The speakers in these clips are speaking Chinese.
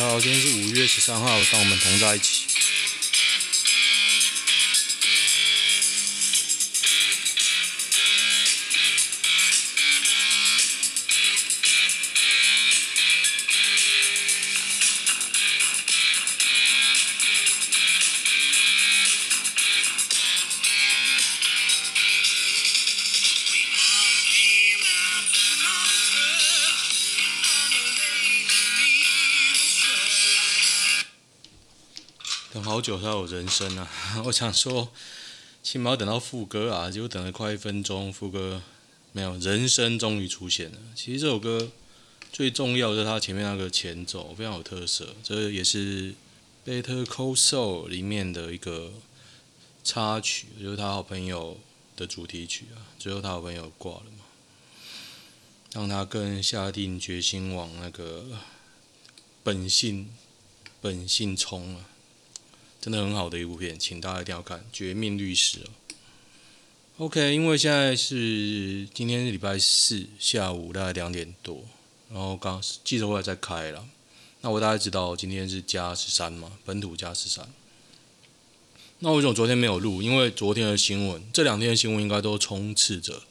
你好，今天是五月十三号，让我们同在一起。好久才有人声啊！我想说，起码要等到副歌啊，结果等了快一分钟，副歌没有，人声终于出现了。其实这首歌最重要的是它前面那个前奏非常有特色，这也是《Better Call Soul》里面的一个插曲，就是他好朋友的主题曲啊。最后他好朋友挂了嘛，让他更下定决心往那个本性本性冲啊！真的很好的一部片，请大家一定要看《绝命律师》哦。OK，因为现在是今天是礼拜四下午大概两点多，然后刚记者会在开了，那我大概知道今天是加十三嘛，本土加十三。那为什么昨天没有录？因为昨天的新闻，这两天的新闻应该都充斥着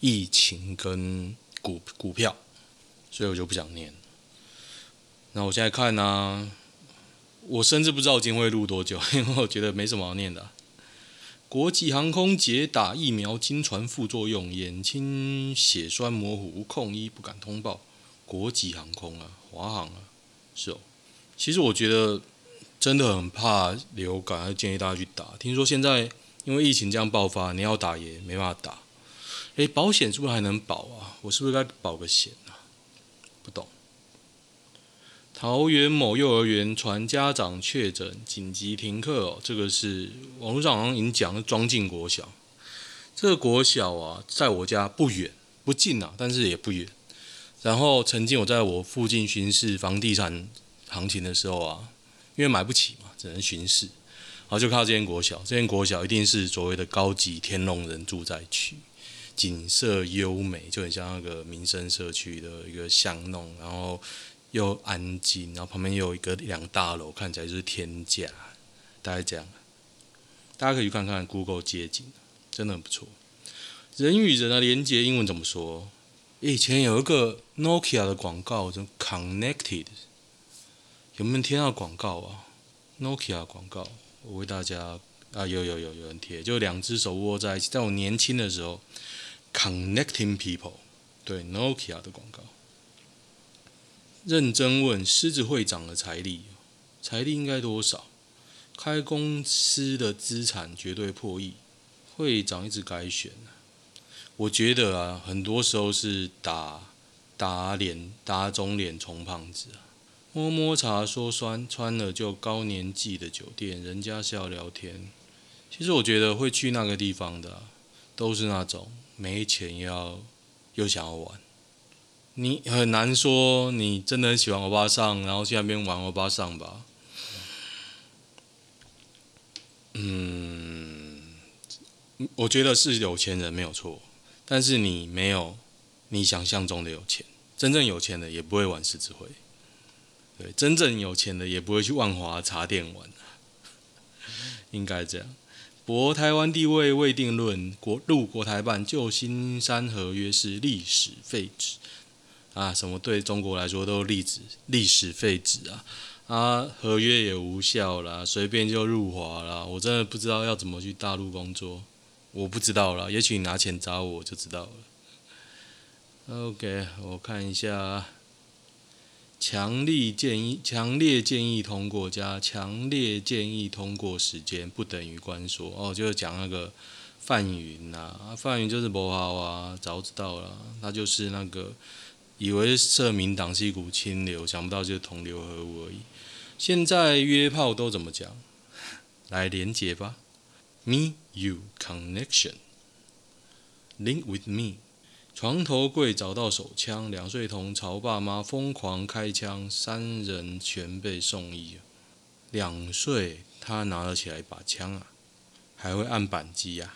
疫情跟股股票，所以我就不想念。那我现在看呢、我甚至不知道今天会录多久，因为我觉得没什么好念的啊。国际航空解打疫苗经传副作用，眼睛血栓模糊，控医不敢通报。国际航空啊，华航啊，是哦。其实我觉得真的很怕流感，还建议大家去打。听说现在因为疫情这样爆发，你要打也没办法打。诶，保险是不是还能保啊？我是不是该保个险啊？不懂。桃园某幼儿园传家长确诊，紧急停课哦。这个是网络上好像已经讲了，庄敬国小。这个国小啊，在我家不远不近啊，但是也不远。然后曾经我在我附近巡视房地产行情的时候啊，因为买不起嘛，只能巡视，然后就看到这间国小。这间国小一定是所谓的高级天龙人住宅区，景色优美，就很像那个民生社区的一个巷弄，然后。又安静，然后旁边又有一个两大楼，看起来就是天价，大概这样。大家可以去看看 Google 街景，真的很不错。人与人的连接，英文怎么说？以前有一个 Nokia 的广告，叫 Connected，有没有贴到广告啊？Nokia 广告，我为大家啊，有有有有人贴，就两只手握在一起，在我年轻的时候，Connecting People，对 Nokia 的广告。认真问狮子会长的财力，财力应该多少？开公司的资产绝对破亿，会长一直改选。我觉得啊，很多时候是打打脸打肿脸充胖子啊。摸摸茶说酸，穿了就高年纪的酒店，人家是要聊天。其实我觉得会去那个地方的，都是那种没钱要又想要玩。你很难说，你真的很喜欢欧巴桑，然后去那边玩欧巴桑吧？嗯，我觉得是有钱人没有错，但是你没有你想象中的有钱。真正有钱的也不会玩狮子会，对，真正有钱的也不会去万华茶店玩，应该这样。博台湾地位未定论，国陆国台办旧金山合约是历史废纸。啊，什么对中国来说都历史历史废纸啊！啊，合约也无效了，随便就入华了。我真的不知道要怎么去大陆工作，我不知道了。也许你拿钱砸我，就知道了。OK，我看一下，强力建议，强烈建议通过加强烈建议通过时间不等于关说哦，就是讲那个范云呐，范云就是不好啊，早知道了，他就是那个。以为社民党是一股清流，想不到就是同流合污而已。现在约炮都怎么讲？来连接吧，me you connection，link with me。床头柜找到手枪，两岁童朝爸妈疯狂开枪，三人全被送医。两岁他拿了起来一把枪啊，还会按扳机呀，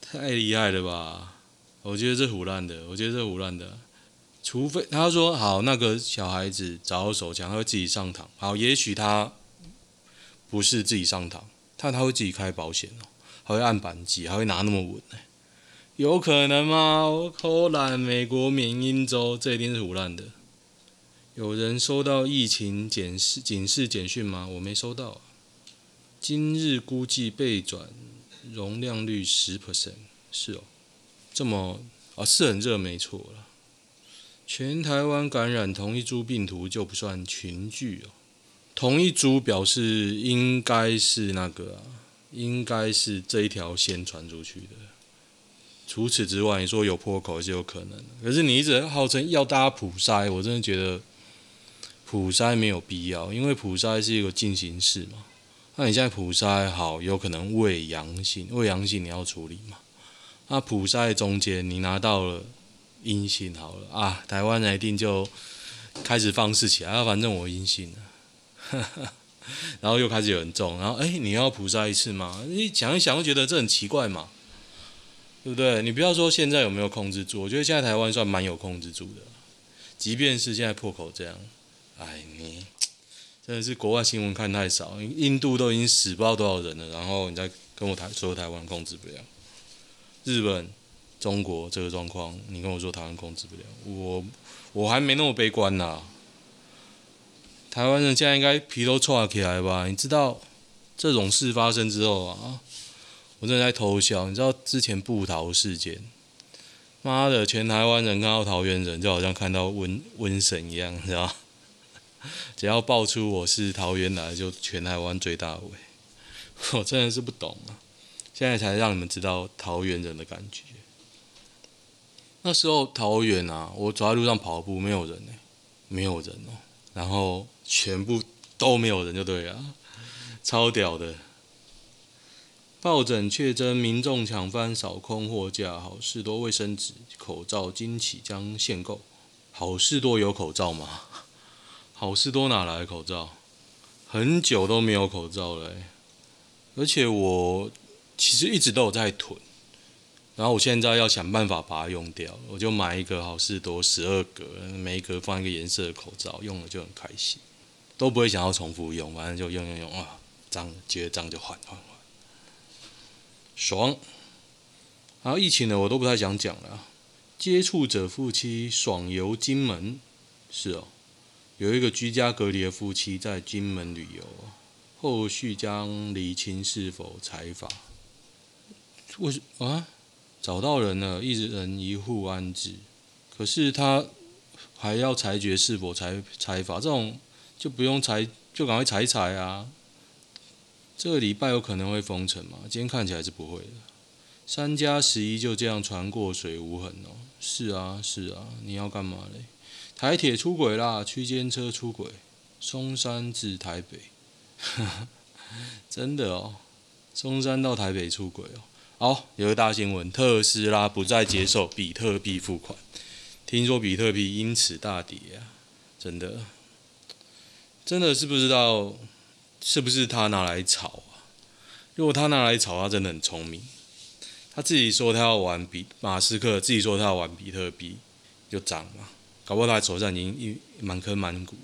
太厉害了吧！我觉得这胡乱的，我觉得这胡乱的。除非他说好，那个小孩子找到手枪，他会自己上膛。好，也许他不是自己上膛，但他会自己开保险哦，还会按扳机，还会拿那么稳呢？有可能吗？我扣懒，美国缅因州，这一定是胡乱的。有人收到疫情警示警示简讯吗？我没收到。今日估计被转容量率十 percent，是哦，这么啊是很热，没错了。全台湾感染同一株病毒就不算群聚哦，同一株表示应该是那个啊，应该是这一条线传出去的。除此之外，你说有破口是有可能的，可是你一直号称要大家普筛，我真的觉得普筛没有必要，因为普筛是一个进行式嘛。那你现在普筛好，有可能伪阳性，伪阳性你要处理嘛？那普筛中间你拿到了阴性好了啊，台湾人一定就开始放肆起来，啊，反正我阴性了，然后又开始有人中，然后哎，你要普筛一次吗？你想一想，会觉得这很奇怪嘛？对不对？你不要说现在有没有控制住，我觉得现在台湾算蛮有控制住的。即便是现在破口这样，哎，你真的是国外新闻看太少。印度都已经死不知道多少人了，然后你再跟我台说台湾控制不了。日本、中国这个状况，你跟我说台湾控制不了，我我还没那么悲观呢。台湾人现在应该皮都抽起来吧？你知道这种事发生之后啊？我正在偷笑，你知道之前部桃事件，妈的，全台湾人看到桃园人就好像看到瘟瘟神一样，你知道？只要爆出我是桃园来，就全台湾最大尾。我真的是不懂啊！现在才让你们知道桃园人的感觉。那时候桃园啊，我走在路上跑步，没有人呢、没有人哦、然后全部都没有人，就对了，超屌的。抱枕确诊，民众抢翻扫空货架，好事多卫生纸、口罩惊起将限购。好事多有口罩吗？好事多哪来的口罩？很久都没有口罩了，而且我其实一直都有在囤，然后我现在要想办法把它用掉，我就买一个好事多十二格，每一格放一个颜色的口罩，用了就很开心，都不会想要重复用，反正就用用用啊，脏觉得脏就换换。爽，然后疫情呢，我都不太想讲了。接触者夫妻爽游金门，是哦，有一个居家隔离的夫妻在金门旅游，后续将厘清是否采法。为什啊？找到人了，一人一户安置，可是他还要裁决是否裁裁法，这种就不用裁，就赶快裁裁啊。这个礼拜有可能会封城吗？今天看起来是不会的。三加十一就这样船过水无痕哦。是啊，是啊，你要干嘛嘞？台铁出轨啦，区间车出轨，松山至台北，真的哦，松山到台北出轨哦。好，有个大新闻，特斯拉不再接受比特币付款，听说比特币因此大跌啊，真的，真的是不知道。是不是他拿来炒啊？如果他拿来炒，他真的很聪明。他自己说他要玩比马斯克，自己说他要玩比特币，就涨嘛。搞不好他手上已经一满坑满谷。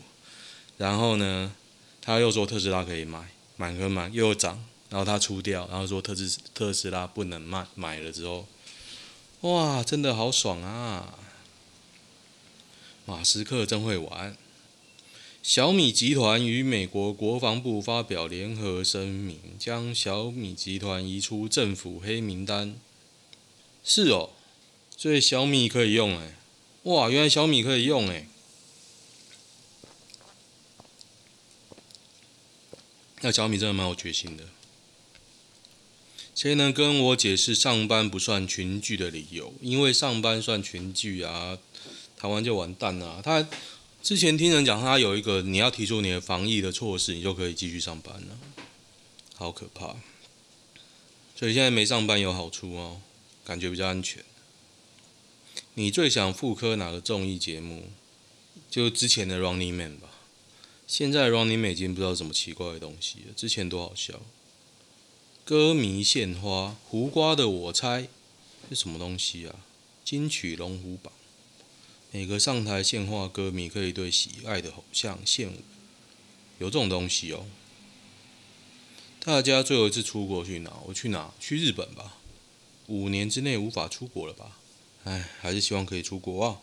然后呢，他又说特斯拉可以买，满坑满又涨。然后他出掉，然后说特斯特斯拉不能卖，买了之后，哇，真的好爽啊！马斯克真会玩。小米集团与美国国防部发表联合声明，将小米集团移出政府黑名单。是哦，所以小米可以用哎，哇，原来小米可以用哎。那小米真的蛮有决心的。谁能跟我解释上班不算群聚的理由？因为上班算群聚啊，台湾就完蛋了。他。之前听人讲，他有一个你要提出你的防疫的措施，你就可以继续上班了，好可怕。所以现在没上班有好处哦，感觉比较安全。你最想复刻哪个综艺节目？就之前的 Running Man 吧。现在 Running Man 已经不知道什么奇怪的东西了，之前多好笑。歌迷献花，胡瓜的我猜是什么东西啊？金曲龙虎榜。每个上台献花歌迷可以对喜爱的偶像献舞，有这种东西哦。大家最后一次出国去哪？我去哪？去日本吧。五年之内无法出国了吧？唉，还是希望可以出国啊。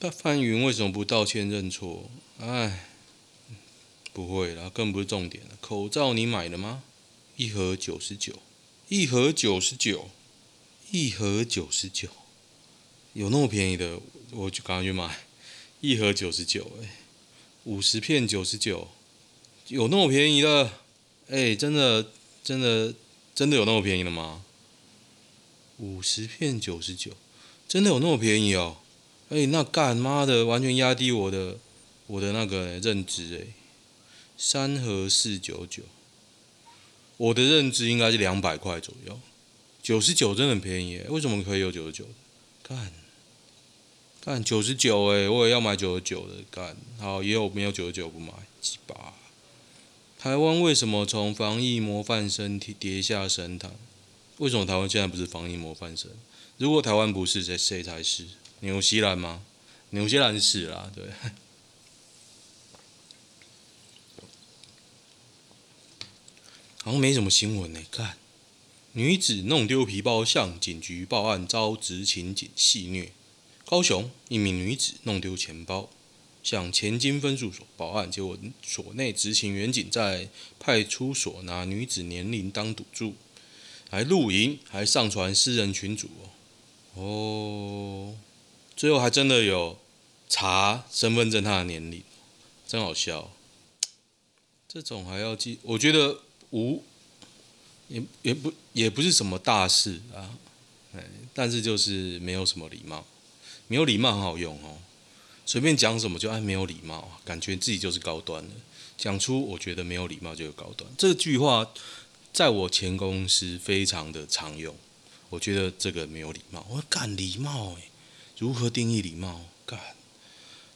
那范云为什么不道歉认错？唉，不会啦，更不是重点了。口罩你买了吗？一盒九十九，一盒九十九，一盒九十九，有那么便宜的，我就赶快去买。一盒九十九，哎，五十片九十九，有那么便宜的？哎，真的，真的，真的有那么便宜的吗？五十片九十九，真的有那么便宜哦？哎，那干妈的，完全压低我的我的那个认知哎，三盒四九九。我的认知应该是两百块左右，九十九真的很便宜，为什么可以有九十九？干，干九十九哎，我也要买九十九的干。好，也有没有九十九不买？鸡巴。台湾为什么从防疫模范生跌下神坛？为什么台湾现在不是防疫模范生？如果台湾不是，谁谁才是？纽西兰吗？纽西兰是啦，对。好像没什么新闻呢。看，女子弄丢皮包向警局报案遭执勤警戏虐。高雄一名女子弄丢钱包，向前金分驻所报案，结果所内执勤员警在派出所拿女子年龄当赌注，还露营，还上传私人群组哦。哦，最后还真的有查身份证，他的年龄，真好笑。这种还要记，我觉得。无，也也不也不是什么大事啊，哎，但是就是没有什么礼貌，没有礼貌很好用哦，随便讲什么就哎没有礼貌，感觉自己就是高端的，讲出我觉得没有礼貌就有高端，这句话在我前公司非常的常用，我觉得这个没有礼貌，我干礼貌哎，如何定义礼貌？干，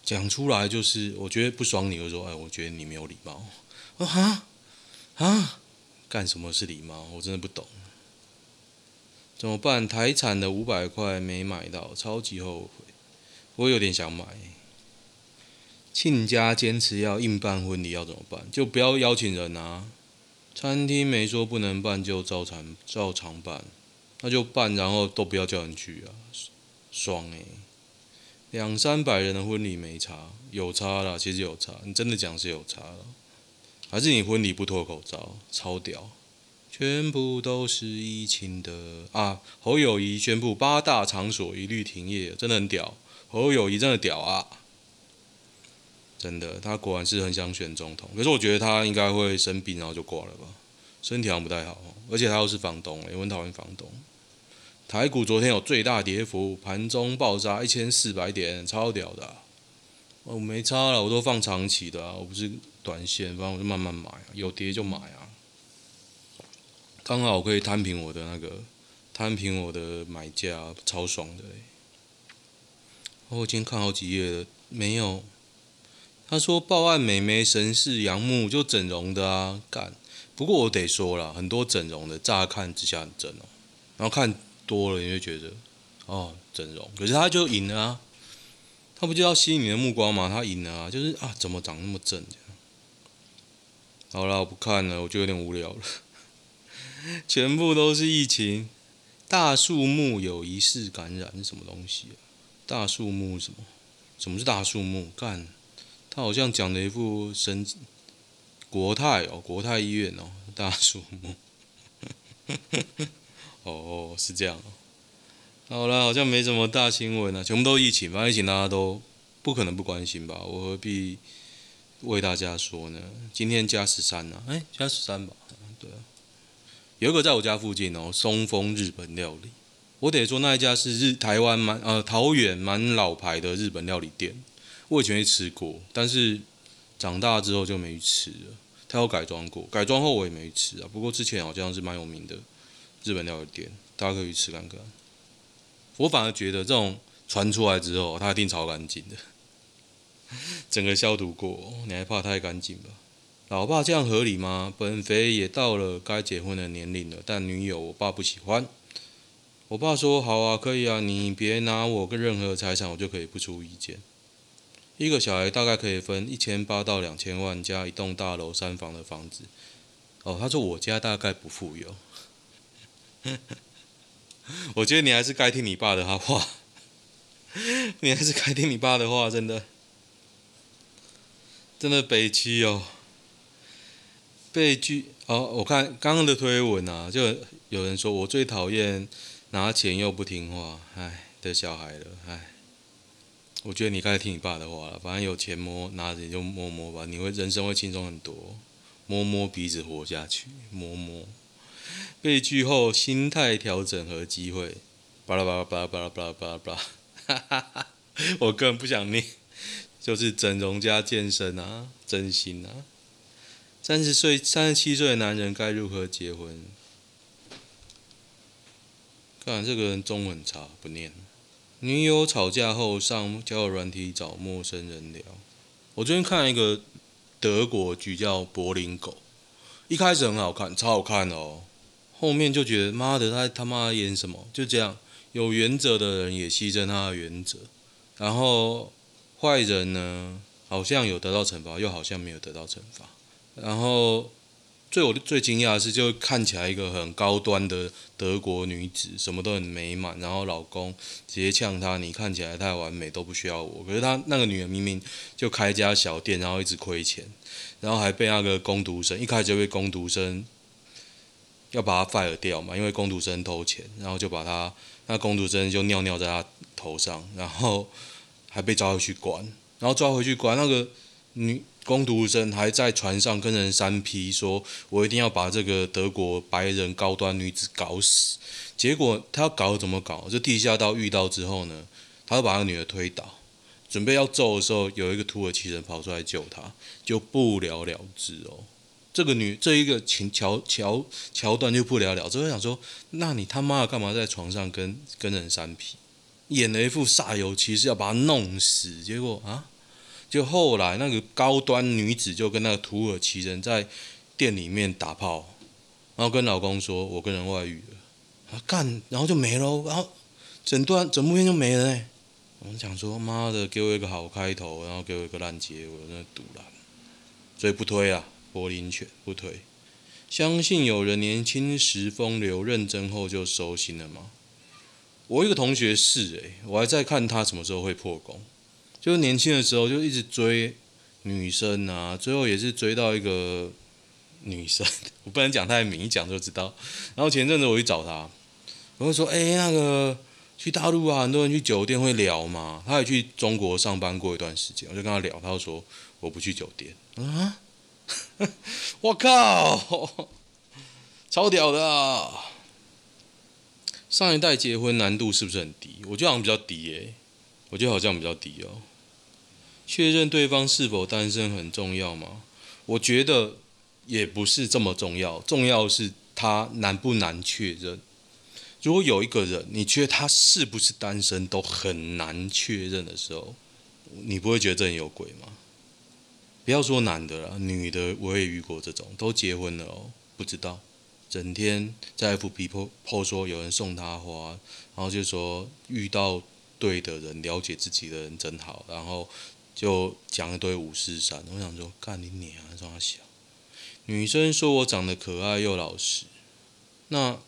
讲出来就是我觉得不爽你，就说哎，我觉得你没有礼貌，啊哈？啊。干什么是礼貌？我真的不懂，怎么办？台产的五百块没买到，超级后悔。我有点想买。亲家坚持要硬办婚礼，要怎么办？就不要邀请人啊。餐厅没说不能办，就照常照常办，那就办，然后都不要叫人去啊，爽诶、欸。两三百人的婚礼没差，有差啦，其实有差。你真的讲是有差了。还是你婚礼不脱口罩，超屌！全部都是疫情的啊！侯友宜宣布八大场所一律停业，真的很屌。侯友宜真的屌啊！真的，他果然是很想选总统。可是我觉得他应该会生病，然后就挂了吧？身体好像不太好，而且他又是房东，也很讨厌房东。台股昨天有最大跌幅，盘中爆炸一千四百点，超屌的啊。我没差了，我都放长期的啊，我不是。短线，反正我就慢慢买，有跌就买啊。刚好我可以摊平我的那个，摊平我的买价，超爽的。我今天看好几页了，没有。他说报案美眉神似杨木，就整容的啊，干。不过我得说了，很多整容的乍看之下很正哦，然后看多了你就觉得，哦，整容，可是他就赢了啊。他不就要吸引你的目光吗？他赢了啊，就是啊，怎么长那么正？好了，我不看了，我觉得有点无聊了。全部都是疫情，大树木有疑似感染是什么东西啊？大树木什么？什么是大树木？干，他好像讲了一副神国泰哦，国泰医院哦，大树木。哦，是这样哦。好了，好像没什么大新闻啊，全部都疫情，反正疫情大家都不可能不关心吧？我何必？为大家说呢，今天加十三呢，哎，加十三吧，对啊，有一个在我家附近哦，松风日本料理，我得说那一家是日台湾蛮呃桃园蛮老牌的日本料理店，我以前也吃过，但是长大之后就没去吃了，他有改装过，改装后我也没吃啊，不过之前好像是蛮有名的日本料理店，大家可以去吃看看。我反而觉得这种传出来之后，它一定超干净的。整个消毒过，你还怕太干净吧？老爸这样合理吗？本肥也到了该结婚的年龄了，但女友我爸不喜欢。我爸说好啊，可以啊，你别拿我跟任何财产，我就可以不出意见。一个小孩大概可以分一千八到两千万，加一栋大楼三房的房子。哦，他说我家大概不富有。我觉得你还是该听你爸的话，你还是该听你爸的话，真的，真的北七哦。被拒哦，我看刚刚的推文啊，就有人说我最讨厌拿钱又不听话，唉的小孩了，唉。我觉得你该听你爸的话了，反正有钱摸，拿着就摸摸吧，你会人生会轻松很多，摸摸鼻子活下去，摸摸。被拒后心态调整和机会，巴拉巴拉巴拉巴拉巴拉巴拉巴拉，哈哈哈！我个人不想念，就是整容加健身啊，真心啊。三十岁、三十七岁的男人该如何结婚？看这个人中文差，不念。女友吵架后上交友软体找陌生人聊。我最近看了一个德国剧叫《柏林狗》，一开始很好看，超好看哦。后面就觉得妈的，他他妈演什么？就这样，有原则的人也牺牲他的原则，然后坏人呢，好像有得到惩罚，又好像没有得到惩罚，然后。最我最惊讶的是，就看起来一个很高端的德国女子，什么都很美满，然后老公直接呛她：“你看起来太完美，都不需要我。”可是她那个女人明明就开家小店，然后一直亏钱，然后还被那个工读生一开始就被工读生要把她 fire 掉嘛，因为工读生偷钱，然后就把她那工读生就尿尿在她头上，然后还被抓回去关，然后抓回去关那个女。工读生还在船上跟人三 P，说我一定要把这个德国白人高端女子搞死。结果他要搞怎么搞？这地下道遇到之后呢，他就把那个女的推倒，准备要揍的时候，有一个土耳其人跑出来救他，就不了了之哦。这个女这一个情桥桥桥段就不了了之。我想说，那你他妈干嘛在床上跟跟人三 P，演了一副煞有其事要把他弄死，结果啊？就后来那个高端女子就跟那个土耳其人在店里面打炮，然后跟老公说：“我跟人外遇了。”啊干，然后就没了，然后整段整部片就没了呢。我们想说：“妈的，给我一个好开头，然后给我一个烂结尾，我真的赌烂。”所以不推啊，柏林犬不推。相信有人年轻时风流，认真后就收心了吗？我一个同学是诶、我还在看他什么时候会破功。就年轻的时候就一直追女生啊，最后也是追到一个女生，我不能讲太明，一讲就知道。然后前阵子我去找他，我就说：“哎、那个去大陆啊，很多人去酒店会聊嘛。”他也去中国上班过一段时间，我就跟他聊，他就说：“我不去酒店。”啊，我靠，超屌的啊！上一代结婚难度是不是很低？我觉得好像比较低诶、欸，我觉得好像比较低哦。确认对方是否单身很重要吗？我觉得也不是这么重要，重要是他难不难确认。如果有一个人，你觉得他是不是单身都很难确认的时候，你不会觉得这人有鬼吗？不要说男的了，女的我也遇过这种，都结婚了哦，不知道，整天在 FB po po 说有人送他花，然后就说遇到对的人，了解自己的人真好，然后。就讲一堆五四三，我想说，干你娘，这么小。女生说我长得可爱又老实，那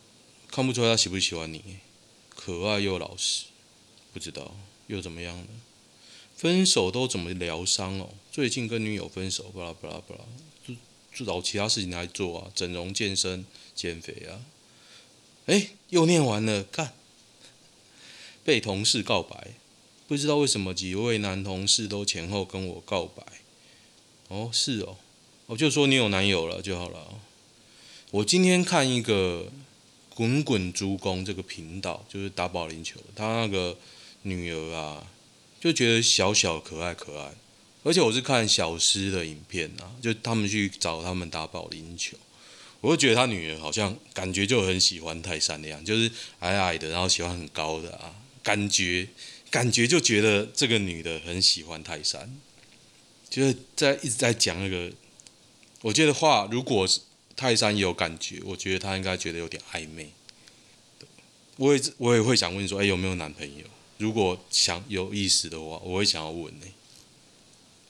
看不出来她喜不喜欢你？可爱又老实，不知道又怎么样呢？分手都怎么疗伤哦？最近跟女友分手，巴拉巴拉巴拉，就就找其他事情来做啊，整容、健身、减肥啊。哎，又念完了，干，被同事告白。不知道为什么几位男同事都前后跟我告白，哦，是哦，我就说你有男友了就好了。我今天看一个滚滚珠宫这个频道，就是打保龄球，他那个女儿啊，就觉得小小可爱可爱，而且我是看小诗的影片啊，就他们去找他们打保龄球，我就觉得他女儿好像感觉就很喜欢泰山那样，就是矮矮的，然后喜欢很高的啊，感觉。感觉就觉得这个女的很喜欢泰山，就是在一直在讲那个。我觉得话，如果泰山有感觉，我觉得他应该觉得有点暧昧。我也我也会想问说，哎，有没有男朋友？如果想有意思的话，我会想要问呢。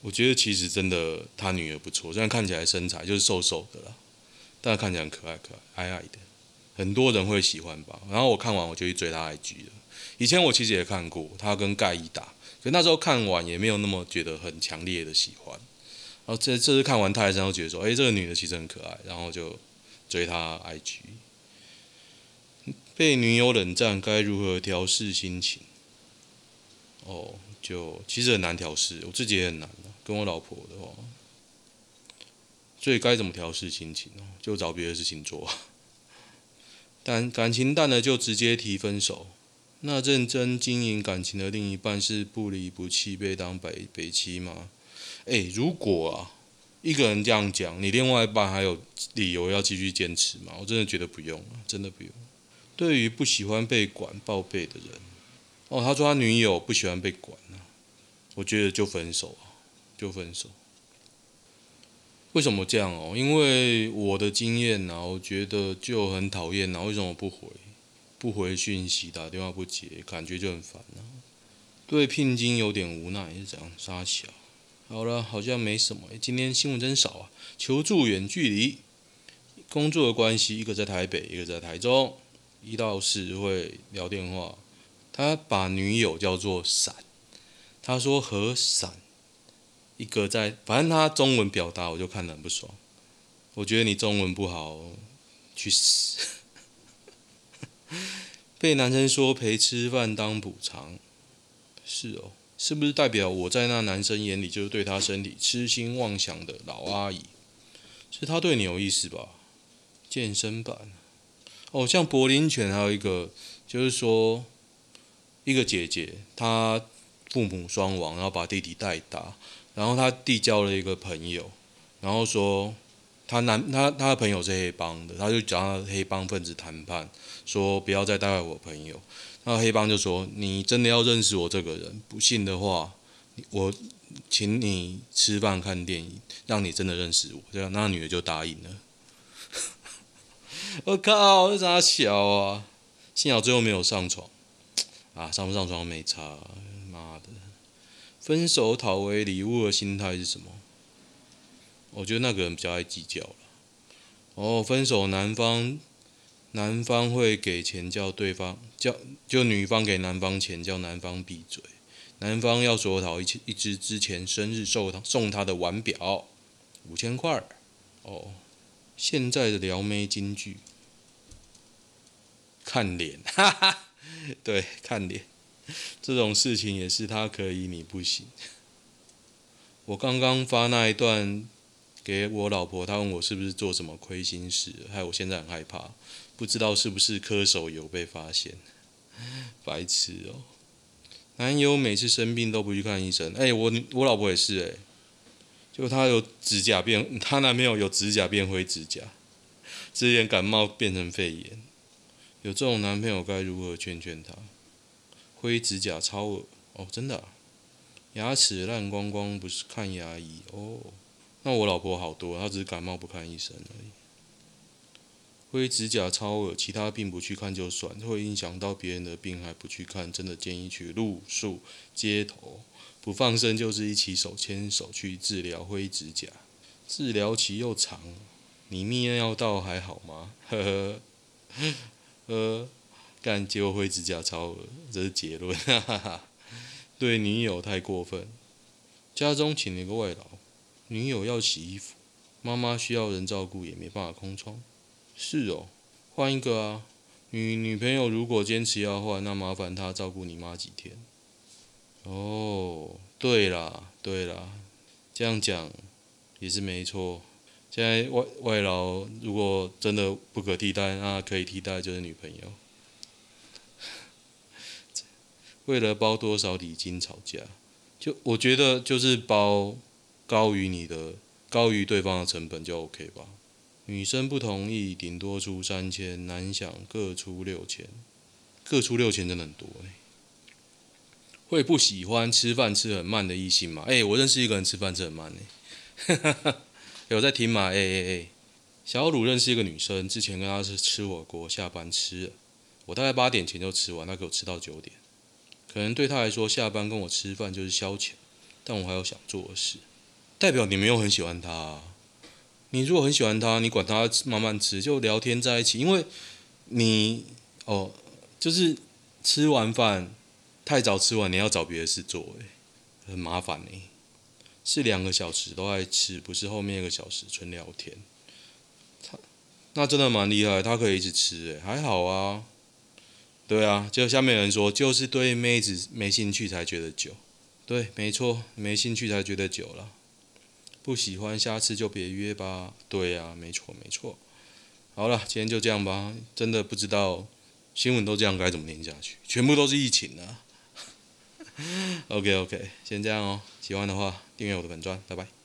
我觉得其实真的他女儿不错，虽然看起来身材就是瘦瘦的啦，但看起来很可爱可爱矮矮的，很多人会喜欢吧。然后我看完我就去追他 IG 了。以前我其实也看过他跟盖伊打，可那时候看完也没有那么觉得很强烈的喜欢。然后这这次看完泰山，又觉得说，哎，这个女的其实很可爱，然后就追她 IG。被女友冷战，该如何调试心情？哦，就其实很难调试，我自己也很难。跟我老婆的话，所以该怎么调试心情呢？就找别的事情做。但感情淡了就直接提分手。那认真经营感情的另一半是不离不弃被当北北妻吗？诶，如果啊，一个人这样讲，你另外一半还有理由要继续坚持吗？我真的觉得不用了，真的不用。对于不喜欢被管报备的人，哦，他说他女友不喜欢被管啊，我觉得就分手啊，就分手。为什么这样哦？因为我的经验呢，我觉得就很讨厌呐。为什么不回？不回讯息，打电话不接，感觉就很烦啊。对聘金有点无奈，是这样，杀小。好了，好像没什么。今天新闻真少啊。求助远距离工作的关系，一个在台北，一个在台中。一到四会聊电话，他把女友叫做伞，他说和伞，一个在，反正他中文表达我就看得很不爽，我觉得你中文不好，去死。被男生说陪吃饭当补偿，是哦，是不是代表我在那男生眼里就是对他身体痴心妄想的老阿姨？是他对你有意思吧？健身版。哦，像柏林犬还有一个，就是说，一个姐姐她父母双亡，然后把弟弟带大，然后她递交了一个朋友，然后说她男她她的朋友是黑帮的，她就找他黑帮分子谈判，说不要再带坏我朋友。那黑帮就说你真的要认识我这个人，不信的话，我请你吃饭看电影，让你真的认识我。这样，那女的就答应了。我靠，这啥小啊？幸好最后没有上床啊，上不上床没差。分手讨回礼物的心态是什么？我觉得那个人比较爱计较了。哦，分手男方男方会给钱叫对方叫就女方给男方钱叫男方闭嘴，男方要索讨一一支之前生日送他送他的腕表五千块哦。现在的撩妹金句，看脸，哈哈，对，看脸，这种事情也是他可以，你不行。我刚刚发那一段给我老婆，她问我是不是做什么亏心事，害我现在很害怕，不知道是不是氪手有被发现，白痴哦。男友每次生病都不去看医生，哎，我我老婆也是哎。就她有指甲变，她男朋友有指甲变灰指甲，之前感冒变成肺炎，有这种男朋友该如何劝劝他？灰指甲超恶哦，真的啊，牙齿烂光光不是看牙医哦，那我老婆好多，她只是感冒不看医生而已。灰指甲超恶，其他病不去看就算，会影响到别人的病还不去看，真的建议去露宿街头。不放生就是一起手牵手去治疗灰指甲，治疗期又长，你泌尿道还好吗？呵呵，呃，干结果灰指甲超额，这是结论，哈哈哈。对女友太过分，家中请了一个外劳，女友要洗衣服，妈妈需要人照顾也没办法空窗，是哦，换一个啊，女女朋友如果坚持要换，那麻烦她照顾你妈几天。哦，对啦，对啦，这样讲也是没错。现在外外劳如果真的不可替代，那可以替代就是女朋友。为了包多少礼金吵架，就我觉得就是包高于你的高于对方的成本就 OK 吧。女生不同意，顶多出三千，男想各出六千，各出六千真的很多欸。会不喜欢吃饭吃很慢的异性吗？哎、我认识一个人吃饭吃很慢呢。有在听吗？哎哎哎，小鲁认识一个女生，之前跟她是吃火锅，下班吃，我大概八点前就吃完，她给我吃到九点。可能对他来说，下班跟我吃饭就是消遣，但我还有想做的事，代表你没有很喜欢他。你如果很喜欢他，你管他慢慢吃，就聊天在一起，因为你哦，就是吃完饭太早吃完，你要找别的事做，诶，很麻烦呢。是两个小时都爱吃，不是后面一个小时纯聊天。他那真的蛮厉害，他可以一直吃，诶，还好啊。对啊，就下面有人说，就是对妹子没兴趣才觉得久。对，没错，没兴趣才觉得久了。不喜欢，下次就别约吧。对啊，没错没错。好了，今天就这样吧。真的不知道新闻都这样该怎么念下去，全部都是疫情啊。OK OK，先这样哦。喜欢的话订阅我的本专，拜拜。